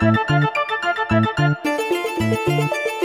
Thank you.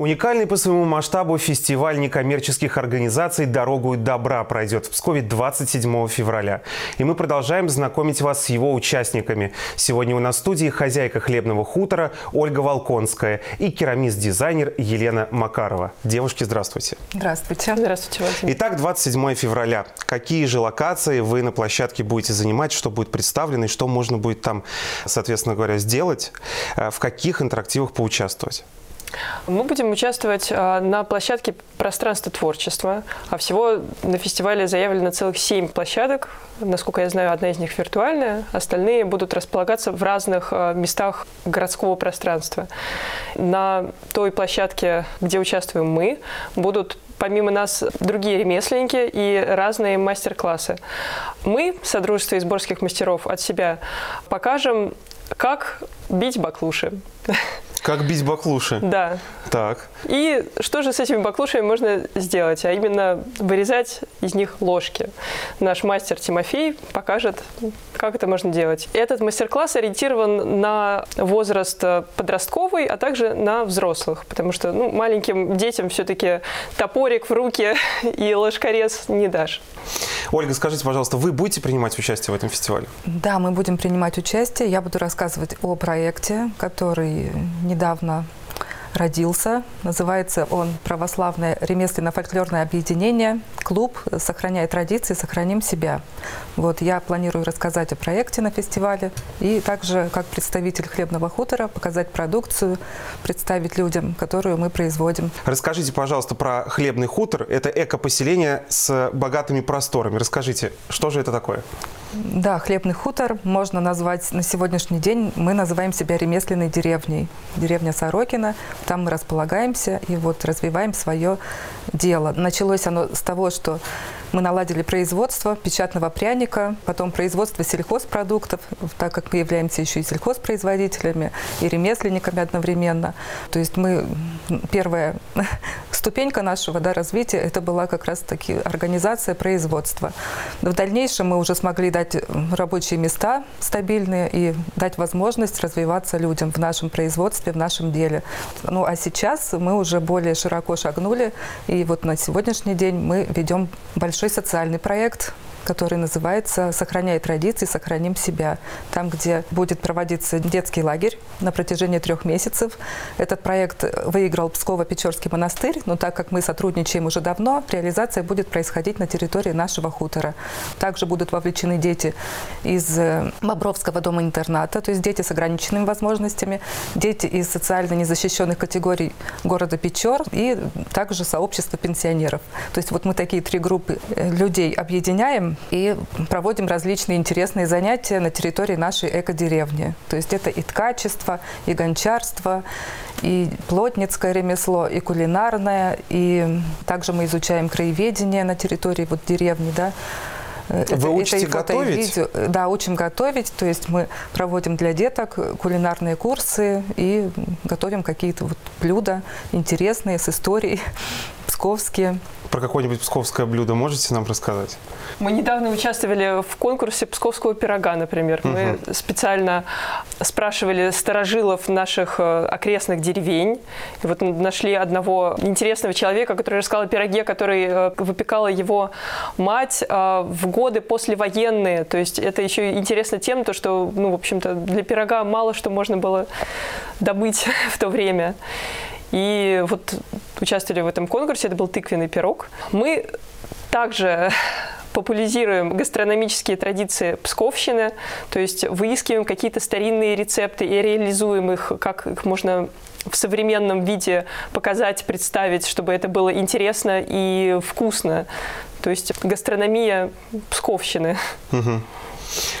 Уникальный по своему масштабу фестиваль некоммерческих организаций «Дорогу добра» пройдет в Пскове 27 февраля. И мы продолжаем знакомить вас с его участниками. Сегодня у нас в студии хозяйка хлебного хутора Ольга Волконская и керамист-дизайнер Елена Макарова. Девушки, здравствуйте. Здравствуйте. Здравствуйте, Владимир. Итак, 27 февраля. Какие же локации вы на площадке будете занимать, что будет представлено и что можно будет там, соответственно говоря, сделать, э, в каких интерактивах поучаствовать? Мы будем участвовать а, на площадке пространства творчества. А всего на фестивале заявлено целых семь площадок. Насколько я знаю, одна из них виртуальная. Остальные будут располагаться в разных а, местах городского пространства. На той площадке, где участвуем мы, будут помимо нас другие ремесленники и разные мастер-классы. Мы, Содружество изборских мастеров, от себя покажем, как бить баклуши. Как бить баклуши? Да. Так. И что же с этими баклушами можно сделать? А именно вырезать из них ложки. Наш мастер Тимофей покажет, как это можно делать. Этот мастер-класс ориентирован на возраст подростковый, а также на взрослых, потому что ну, маленьким детям все-таки топорик в руки и ложкорез не дашь. Ольга, скажите, пожалуйста, вы будете принимать участие в этом фестивале? Да, мы будем принимать участие. Я буду рассказывать о проекте, который недавно родился. Называется он «Православное ремесленно-фольклорное объединение. Клуб. Сохраняй традиции, сохраним себя». Вот, я планирую рассказать о проекте на фестивале и также, как представитель хлебного хутора, показать продукцию, представить людям, которую мы производим. Расскажите, пожалуйста, про хлебный хутор. Это эко-поселение с богатыми просторами. Расскажите, что же это такое? Да, хлебный хутор можно назвать на сегодняшний день. Мы называем себя ремесленной деревней. Деревня Сорокина. Там мы располагаемся и вот развиваем свое дело. Началось оно с того, что мы наладили производство печатного пряника, потом производство сельхозпродуктов, так как мы являемся еще и сельхозпроизводителями, и ремесленниками одновременно. То есть мы, первая ступенька нашего да, развития, это была как раз-таки организация производства. В дальнейшем мы уже смогли дать рабочие места стабильные и дать возможность развиваться людям в нашем производстве, в нашем деле. Ну а сейчас мы уже более широко шагнули, и вот на сегодняшний день мы ведем большой социальный проект который называется «Сохраняй традиции, сохраним себя». Там, где будет проводиться детский лагерь на протяжении трех месяцев. Этот проект выиграл Псково-Печорский монастырь, но так как мы сотрудничаем уже давно, реализация будет происходить на территории нашего хутора. Также будут вовлечены дети из э, Бобровского дома-интерната, то есть дети с ограниченными возможностями, дети из социально незащищенных категорий города Печор и также сообщество пенсионеров. То есть вот мы такие три группы э, людей объединяем, и проводим различные интересные занятия на территории нашей эко-деревни. То есть это и ткачество, и гончарство, и плотницкое ремесло, и кулинарное, и также мы изучаем краеведение на территории вот деревни, да. Вы это, учите это готовить? Видео. Да, учим готовить. То есть мы проводим для деток кулинарные курсы и готовим какие-то вот блюда интересные с историей, псковские. Про какое-нибудь псковское блюдо можете нам рассказать? Мы недавно участвовали в конкурсе псковского пирога, например. Угу. Мы специально спрашивали старожилов наших э, окрестных деревень. И вот нашли одного интересного человека, который рассказал о пироге, который э, выпекала его мать э, в годы послевоенные. То есть это еще интересно тем, то, что, ну, в общем-то, для пирога мало что можно было добыть в то время. И вот участвовали в этом конкурсе, это был тыквенный пирог. Мы также популяризируем гастрономические традиции Псковщины, то есть выискиваем какие-то старинные рецепты и реализуем их, как их можно в современном виде показать, представить, чтобы это было интересно и вкусно. То есть гастрономия Псковщины. Угу.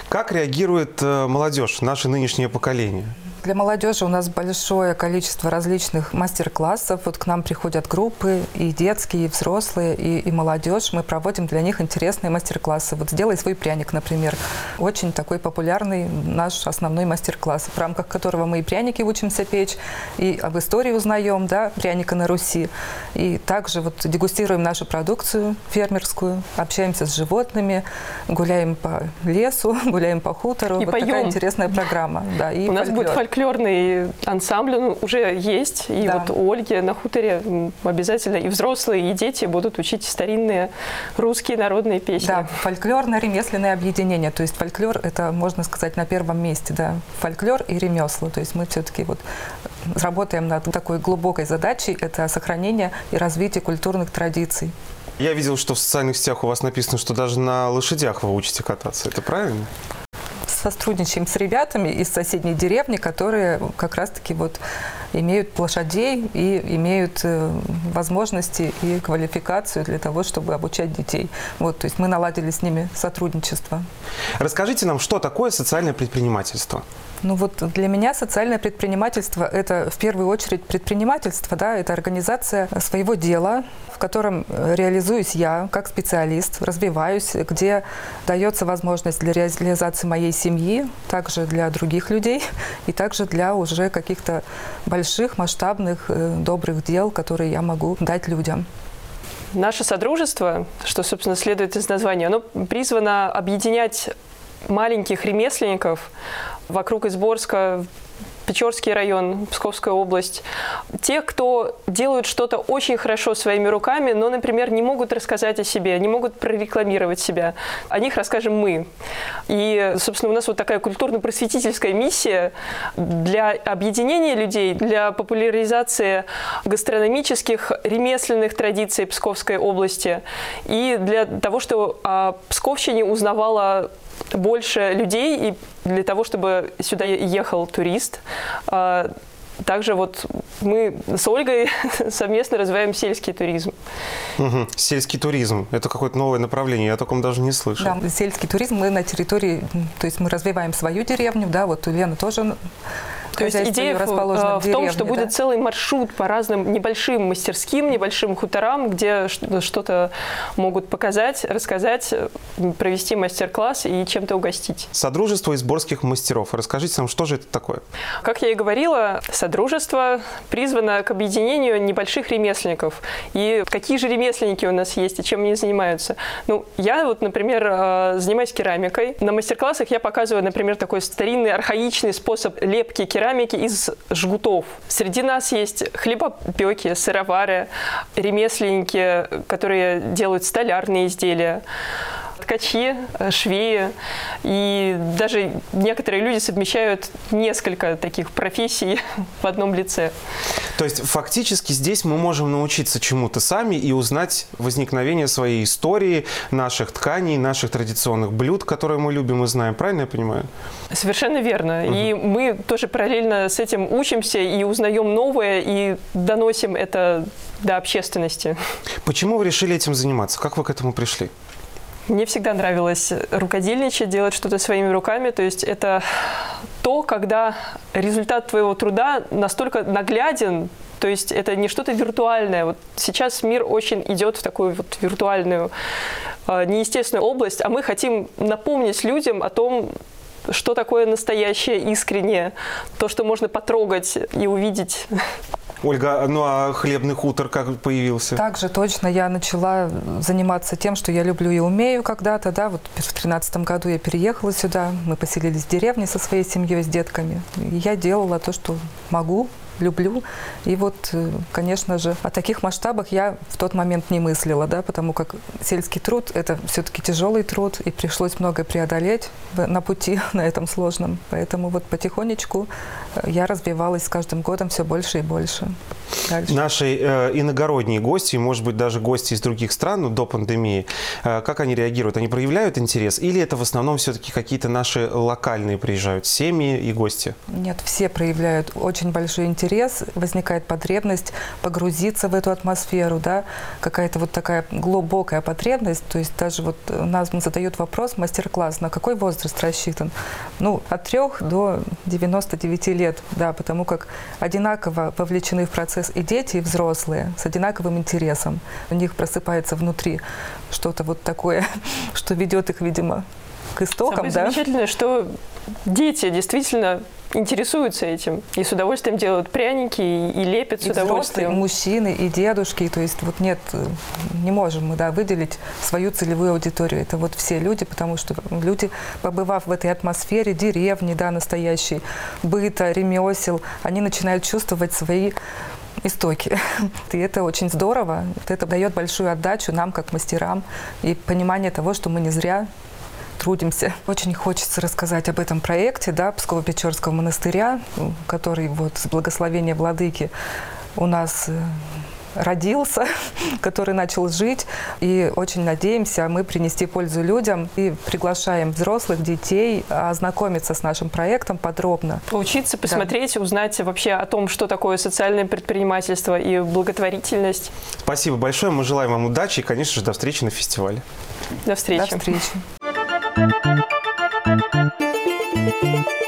Как реагирует э, молодежь, наше нынешнее поколение? Для молодежи у нас большое количество различных мастер-классов. Вот к нам приходят группы и детские, и взрослые, и, и молодежь. Мы проводим для них интересные мастер-классы. Вот «Сделай свой пряник», например. Очень такой популярный наш основной мастер-класс, в рамках которого мы и пряники учимся печь, и об истории узнаем, да, пряника на Руси. И также вот дегустируем нашу продукцию фермерскую, общаемся с животными, гуляем по лесу, гуляем по хутору. И вот поем. такая интересная программа. Да, и У нас будет фольклор фольклорный ансамбль уже есть. И Да. вот у Ольги на хуторе обязательно и взрослые, и дети будут учить старинные русские народные песни. Да, фольклорно-ремесленное объединение. То есть фольклор – это, можно сказать, на первом месте, да. Фольклор и ремесла. То есть мы все-таки вот работаем над такой глубокой задачей – это сохранение и развитие культурных традиций. Я видел, что в социальных сетях у вас написано, что даже на лошадях вы учите кататься. Это правильно? Сотрудничаем с ребятами из соседней деревни, которые как раз-таки вот имеют лошадей и имеют э, возможности и квалификацию для того, чтобы обучать детей. Вот, то есть мы наладили с ними сотрудничество. Расскажите нам, что такое социальное предпринимательство? Ну вот для меня социальное предпринимательство – это в первую очередь предпринимательство, да, это организация своего дела, в котором э, реализуюсь я как специалист, развиваюсь, где дается возможность для реализации моей семьи, также для других людей и также для уже каких-то больших, масштабных, э, добрых дел, которые я могу дать людям. Наше содружество, что, собственно, следует из названия, оно призвано объединять маленьких ремесленников вокруг Изборска, Печорский район, Псковская область. Те, кто делают что-то очень хорошо своими руками, но, например, не могут рассказать о себе, не могут прорекламировать себя. О них расскажем мы. И, собственно, у нас вот такая культурно-просветительская миссия для объединения людей, для популяризации гастрономических, ремесленных традиций Псковской области и для того, чтобы о Псковщине узнавала больше людей и для того, чтобы сюда ехал турист. А, Также вот мы с Ольгой совместно развиваем сельский туризм. Мгм. Сельский туризм. Это какое-то новое направление. Я о таком даже не слышал. Да, сельский туризм мы на территории, то есть мы развиваем свою деревню, да, вот у Лены тоже То есть идея в, э, в том, деревне, что да. будет целый маршрут по разным небольшим мастерским, небольшим хуторам, где что-то могут показать, рассказать, провести мастер-класс и чем-то угостить. Содружество изборских мастеров. Расскажите нам, что же это такое? Как я и говорила, Содружество призвано к объединению небольших ремесленников. И какие же ремесленники у нас есть и чем они занимаются? Ну, я вот, например, э, занимаюсь керамикой. На мастер-классах я показываю, например, такой старинный, архаичный способ лепки керамики из жгутов. Среди нас есть хлебопеки, сыровары, ремесленники, которые делают столярные изделия ткачи, э, швеи. И даже некоторые люди совмещают несколько таких профессий в одном лице. То есть фактически здесь мы можем научиться чему-то сами и узнать возникновение своей истории, наших тканей, наших традиционных блюд, которые мы любим и знаем. Правильно я понимаю? Совершенно верно. И мы тоже параллельно с этим учимся и узнаем новое, и доносим это до общественности. Почему вы решили этим заниматься? Как вы к этому пришли? Мне всегда нравилось рукодельничать, делать что-то своими руками. То есть это то, когда результат твоего труда настолько нагляден, то есть это не что-то виртуальное. Вот сейчас мир очень идет в такую вот виртуальную, э, неестественную область, а мы хотим напомнить людям о том, что такое настоящее, искреннее, то, что можно потрогать и увидеть. Ольга, ну а хлебный хутор как появился? Также точно я начала заниматься тем, что я люблю и умею когда-то, да, вот в тринадцатом году я переехала сюда, мы поселились в деревне со своей семьей, с детками. И я делала то, что могу, люблю. И вот, э, конечно же, о таких масштабах я в тот момент не мыслила, да, потому как сельский труд – это все-таки тяжелый труд, и пришлось многое преодолеть на пути, на этом сложном. Поэтому вот потихонечку э, я развивалась с каждым годом все больше и больше. Дальше. Наши э, иногородние гости, может быть, даже гости из других стран ну, до пандемии, э, как они реагируют? Они проявляют интерес? Или это в основном все-таки какие-то наши локальные приезжают семьи и гости? Нет, все проявляют очень большой интерес, возникает потребность погрузиться в эту атмосферу, да, какая-то вот такая глубокая потребность, то есть даже вот у нас задают вопрос, мастер-класс, на какой возраст рассчитан? Ну, от 3 до 99 лет, да, потому как одинаково вовлечены в процесс и дети, и взрослые, с одинаковым интересом. У них просыпается внутри что-то вот такое, что ведет их, видимо, к истокам, Самое да. замечательное, что дети действительно интересуются этим и с удовольствием делают пряники и, и лепят с И взрослые, и удовольствием. мужчины, и дедушки. То есть вот нет, не можем мы да, выделить свою целевую аудиторию. Это вот все люди, потому что люди, побывав в этой атмосфере деревни, да, настоящей, быта, ремесел, они начинают чувствовать свои истоки. И это очень здорово. Это дает большую отдачу нам, как мастерам, и понимание того, что мы не зря трудимся. Очень хочется рассказать об этом проекте да, Псково-Печорского монастыря, который вот с благословения владыки у нас э, родился, который начал жить. И очень надеемся мы принести пользу людям и приглашаем взрослых, детей ознакомиться с нашим проектом подробно. Поучиться, посмотреть, узнать вообще о том, что такое социальное предпринимательство и благотворительность. Спасибо большое. Мы желаем вам удачи и, конечно же, до встречи на фестивале. До встречи. До встречи. Thank you.